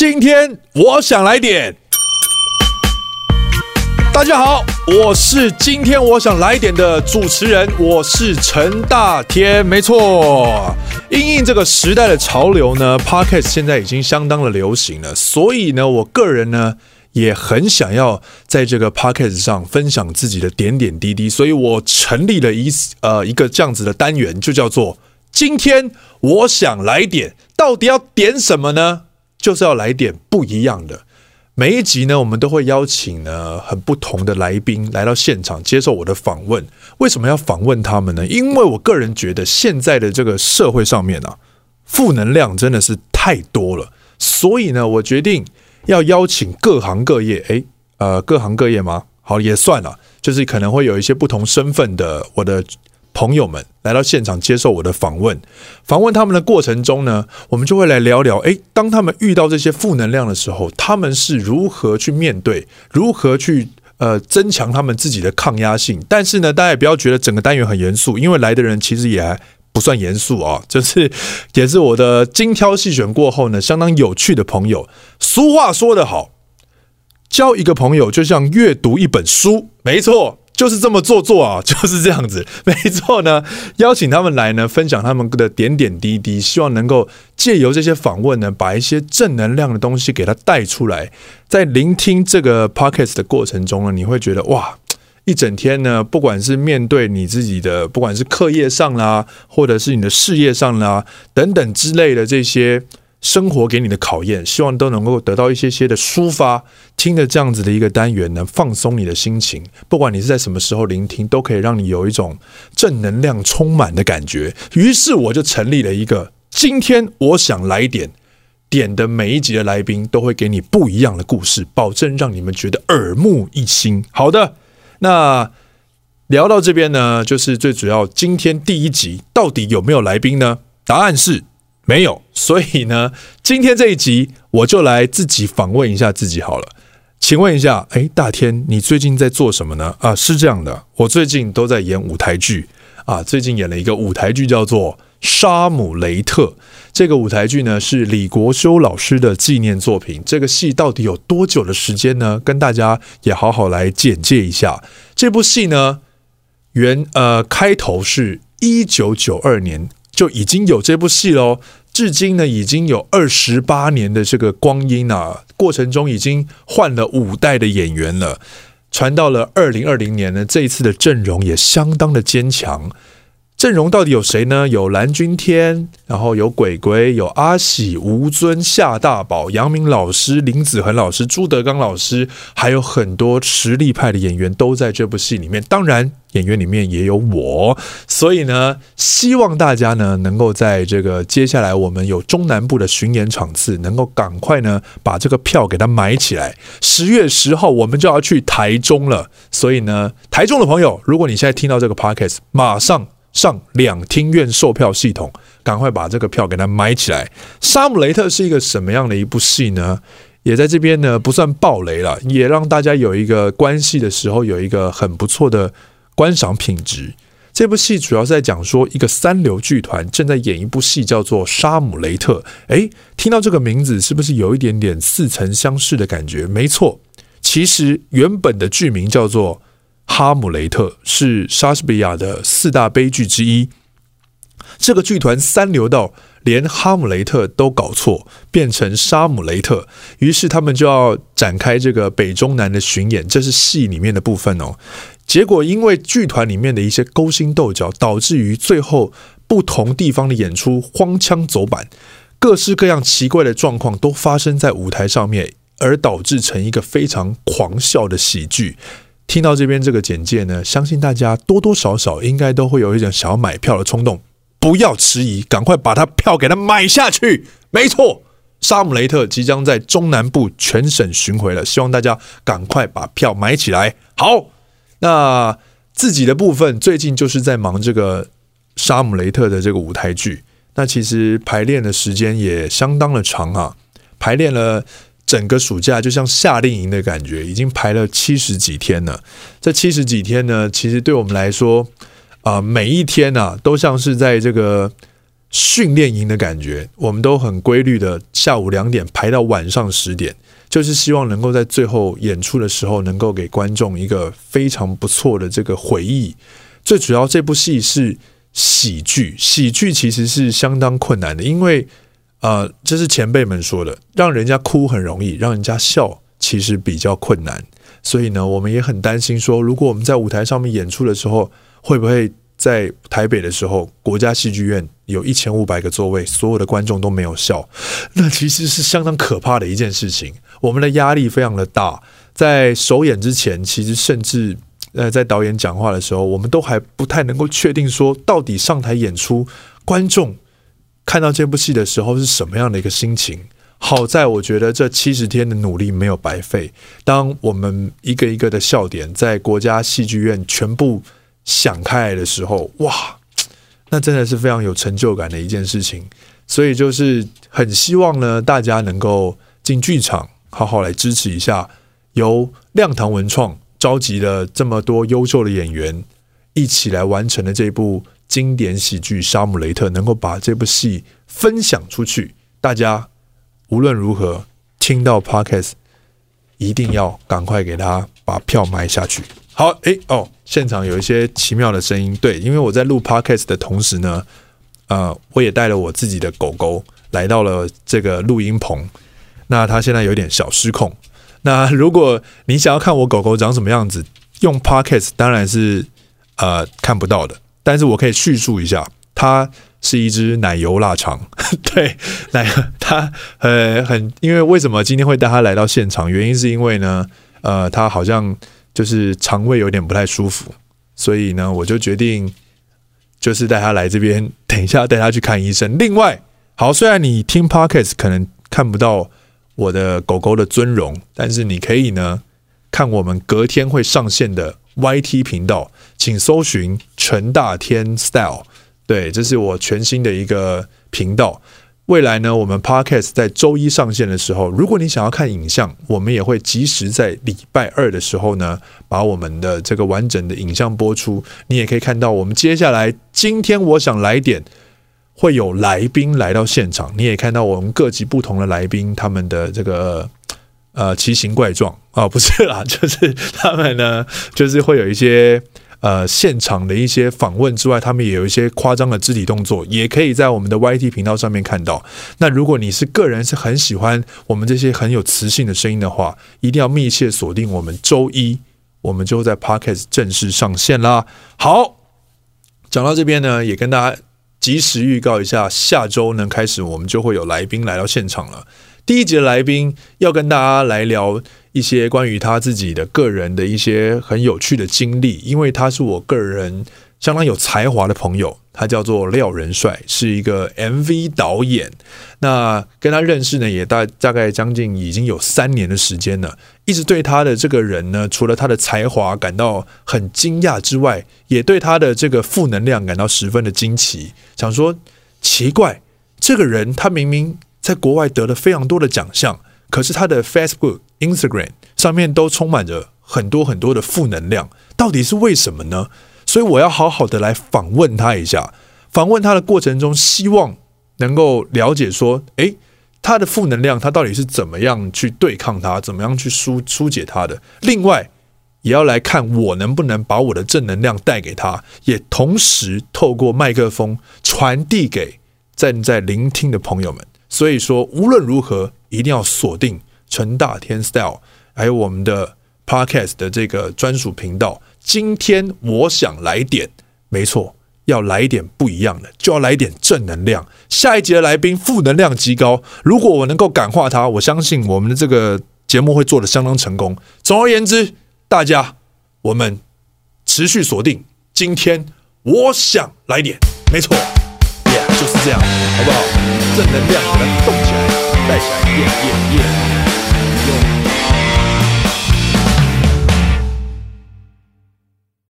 今天我想来点。大家好，我是今天我想来点的主持人，我是陈大天，没错。因应这个时代的潮流呢，Podcast 现在已经相当的流行了，所以呢，我个人呢也很想要在这个 Podcast 上分享自己的点点滴滴，所以我成立了一呃一个这样子的单元，就叫做今天我想来点，到底要点什么呢？就是要来点不一样的。每一集呢，我们都会邀请呢很不同的来宾来到现场接受我的访问。为什么要访问他们呢？因为我个人觉得现在的这个社会上面啊，负能量真的是太多了，所以呢，我决定要邀请各行各业，诶，呃，各行各业吗？好，也算了，就是可能会有一些不同身份的我的。朋友们来到现场接受我的访问，访问他们的过程中呢，我们就会来聊聊，诶，当他们遇到这些负能量的时候，他们是如何去面对，如何去呃增强他们自己的抗压性。但是呢，大家也不要觉得整个单元很严肃，因为来的人其实也还不算严肃啊，就是 也是我的精挑细选过后呢，相当有趣的朋友。俗话说得好，交一个朋友就像阅读一本书，没错。就是这么做作啊，就是这样子，没错呢。邀请他们来呢，分享他们的点点滴滴，希望能够借由这些访问呢，把一些正能量的东西给他带出来。在聆听这个 podcast 的过程中呢，你会觉得哇，一整天呢，不管是面对你自己的，不管是课业上啦，或者是你的事业上啦，等等之类的这些。生活给你的考验，希望都能够得到一些些的抒发。听着这样子的一个单元呢，放松你的心情。不管你是在什么时候聆听，都可以让你有一种正能量充满的感觉。于是我就成立了一个，今天我想来点点的每一集的来宾都会给你不一样的故事，保证让你们觉得耳目一新。好的，那聊到这边呢，就是最主要，今天第一集到底有没有来宾呢？答案是。没有，所以呢，今天这一集我就来自己访问一下自己好了。请问一下，哎，大天，你最近在做什么呢？啊，是这样的，我最近都在演舞台剧啊，最近演了一个舞台剧叫做《莎姆雷特》。这个舞台剧呢是李国修老师的纪念作品。这个戏到底有多久的时间呢？跟大家也好好来简介一下。这部戏呢，原呃开头是一九九二年。就已经有这部戏喽，至今呢已经有二十八年的这个光阴啊，过程中已经换了五代的演员了，传到了二零二零年呢，这一次的阵容也相当的坚强。阵容到底有谁呢？有蓝钧天，然后有鬼鬼，有阿喜、吴尊、夏大宝、杨明老师、林子恒老师、朱德刚老师，还有很多实力派的演员都在这部戏里面。当然，演员里面也有我。所以呢，希望大家呢能够在这个接下来我们有中南部的巡演场次，能够赶快呢把这个票给它买起来。十月十号我们就要去台中了，所以呢，台中的朋友，如果你现在听到这个 podcast，马上。上两厅院售票系统，赶快把这个票给它买起来。《莎姆雷特》是一个什么样的一部戏呢？也在这边呢，不算爆雷了，也让大家有一个关系的时候有一个很不错的观赏品质。这部戏主要是在讲说，一个三流剧团正在演一部戏，叫做《莎姆雷特》。诶，听到这个名字，是不是有一点点似曾相识的感觉？没错，其实原本的剧名叫做。哈姆雷特是莎士比亚的四大悲剧之一。这个剧团三流到连哈姆雷特都搞错，变成莎姆雷特。于是他们就要展开这个北中南的巡演，这是戏里面的部分哦。结果因为剧团里面的一些勾心斗角，导致于最后不同地方的演出荒腔走板，各式各样奇怪的状况都发生在舞台上面，而导致成一个非常狂笑的喜剧。听到这边这个简介呢，相信大家多多少少应该都会有一种想要买票的冲动，不要迟疑，赶快把它票给它买下去。没错，莎姆雷特即将在中南部全省巡回了，希望大家赶快把票买起来。好，那自己的部分最近就是在忙这个莎姆雷特的这个舞台剧，那其实排练的时间也相当的长啊，排练了。整个暑假就像夏令营的感觉，已经排了七十几天了。这七十几天呢，其实对我们来说，啊、每一天啊，都像是在这个训练营的感觉，我们都很规律的下午两点排到晚上十点，就是希望能够在最后演出的时候，能够给观众一个非常不错的这个回忆。最主要，这部戏是喜剧，喜剧其实是相当困难的，因为呃，这是前辈们说的，让人家哭很容易，让人家笑其实比较困难。所以呢，我们也很担心说，如果我们在舞台上面演出的时候，会不会？在台北的时候，国家戏剧院有一千五百个座位，所有的观众都没有笑，那其实是相当可怕的一件事情。我们的压力非常的大，在首演之前，其实甚至呃，在导演讲话的时候，我们都还不太能够确定说，到底上台演出，观众看到这部戏的时候是什么样的一个心情。好在我觉得这七十天的努力没有白费，当我们一个一个的笑点在国家戏剧院全部。想开来的时候，哇，那真的是非常有成就感的一件事情。所以就是很希望呢，大家能够进剧场，好好来支持一下，由亮堂文创召集了这么多优秀的演员，一起来完成的这部经典喜剧《沙姆雷特》，能够把这部戏分享出去。大家无论如何听到 Podcast，一定要赶快给他把票买下去。好，哎哦，现场有一些奇妙的声音。对，因为我在录 podcast 的同时呢，呃，我也带了我自己的狗狗来到了这个录音棚。那它现在有点小失控。那如果你想要看我狗狗长什么样子，用 podcast 当然是呃看不到的。但是我可以叙述一下，它是一只奶油腊肠。对，奶它呃很，因为为什么今天会带它来到现场？原因是因为呢，呃，它好像。就是肠胃有点不太舒服，所以呢，我就决定就是带它来这边，等一下带它去看医生。另外，好，虽然你听 Podcast 可能看不到我的狗狗的尊容，但是你可以呢看我们隔天会上线的 YT 频道，请搜寻陈大天 Style，对，这是我全新的一个频道。未来呢，我们 Podcast 在周一上线的时候，如果你想要看影像，我们也会及时在礼拜二的时候呢，把我们的这个完整的影像播出。你也可以看到，我们接下来今天我想来点会有来宾来到现场，你也看到我们各级不同的来宾他们的这个呃奇形怪状啊，不是啦，就是他们呢，就是会有一些。呃，现场的一些访问之外，他们也有一些夸张的肢体动作，也可以在我们的 YT 频道上面看到。那如果你是个人是很喜欢我们这些很有磁性的声音的话，一定要密切锁定我们周一，我们就会在 Podcast 正式上线啦。好，讲到这边呢，也跟大家及时预告一下，下周呢开始我们就会有来宾来到现场了。第一集的来宾要跟大家来聊一些关于他自己的个人的一些很有趣的经历，因为他是我个人相当有才华的朋友，他叫做廖仁帅，是一个 MV 导演。那跟他认识呢，也大大概将近已经有三年的时间了，一直对他的这个人呢，除了他的才华感到很惊讶之外，也对他的这个负能量感到十分的惊奇，想说奇怪，这个人他明明。在国外得了非常多的奖项，可是他的 Facebook、Instagram 上面都充满着很多很多的负能量，到底是为什么呢？所以我要好好的来访问他一下。访问他的过程中，希望能够了解说，诶，他的负能量他到底是怎么样去对抗他，怎么样去疏疏解他的。另外，也要来看我能不能把我的正能量带给他，也同时透过麦克风传递给正在聆听的朋友们。所以说，无论如何，一定要锁定陈大天 Style，还有我们的 Podcast 的这个专属频道。今天我想来点，没错，要来点不一样的，就要来点正能量。下一集的来宾负能量极高，如果我能够感化他，我相信我们的这个节目会做得相当成功。总而言之，大家我们持续锁定。今天我想来点，没错就是这样，好不好？正能量，给它动起来，带起来，耶耶耶！